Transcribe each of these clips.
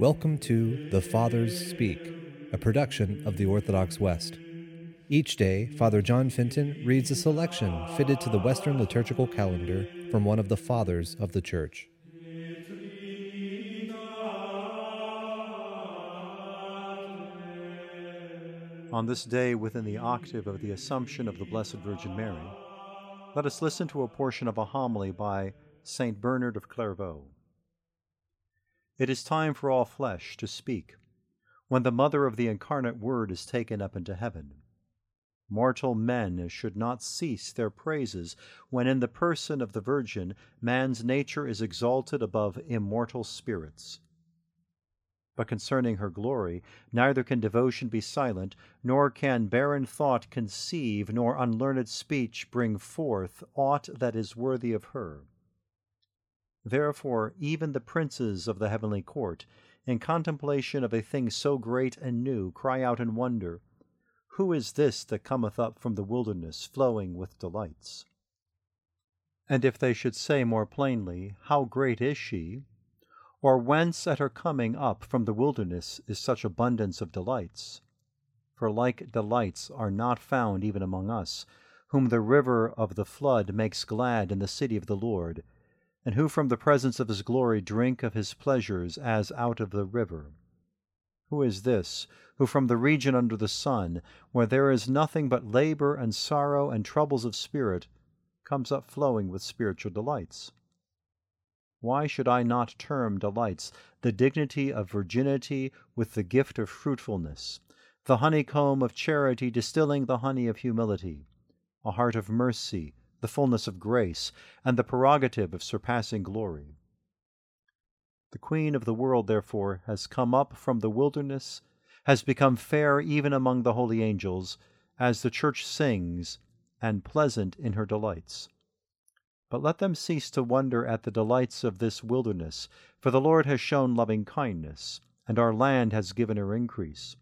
Welcome to The Fathers Speak, a production of the Orthodox West. Each day, Father John Fenton reads a selection fitted to the Western liturgical calendar from one of the Fathers of the Church. On this day within the octave of the Assumption of the Blessed Virgin Mary, let us listen to a portion of a homily by St. Bernard of Clairvaux. It is time for all flesh to speak, when the mother of the incarnate Word is taken up into heaven. Mortal men should not cease their praises when, in the person of the Virgin, man's nature is exalted above immortal spirits. But concerning her glory, neither can devotion be silent, nor can barren thought conceive, nor unlearned speech bring forth aught that is worthy of her. Therefore, even the princes of the heavenly court, in contemplation of a thing so great and new, cry out in wonder, Who is this that cometh up from the wilderness, flowing with delights? And if they should say more plainly, How great is she? Or whence at her coming up from the wilderness is such abundance of delights? For like delights are not found even among us, whom the river of the flood makes glad in the city of the Lord and who from the presence of his glory drink of his pleasures as out of the river? Who is this, who from the region under the sun, where there is nothing but labor and sorrow and troubles of spirit, comes up flowing with spiritual delights? Why should I not term delights the dignity of virginity with the gift of fruitfulness, the honeycomb of charity distilling the honey of humility, a heart of mercy, the fullness of grace, and the prerogative of surpassing glory. The Queen of the world, therefore, has come up from the wilderness, has become fair even among the holy angels, as the Church sings, and pleasant in her delights. But let them cease to wonder at the delights of this wilderness, for the Lord has shown loving kindness, and our land has given her increase.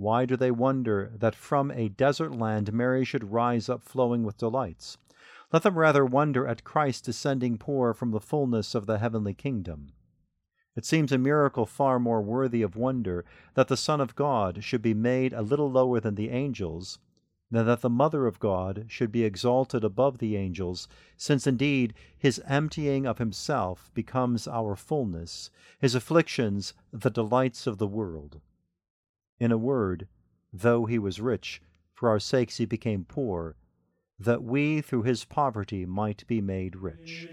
Why do they wonder that from a desert land Mary should rise up flowing with delights? Let them rather wonder at Christ descending poor from the fullness of the heavenly kingdom. It seems a miracle far more worthy of wonder that the Son of God should be made a little lower than the angels, than that the Mother of God should be exalted above the angels, since indeed his emptying of himself becomes our fullness, his afflictions the delights of the world. In a word, though he was rich, for our sakes he became poor, that we through his poverty might be made rich.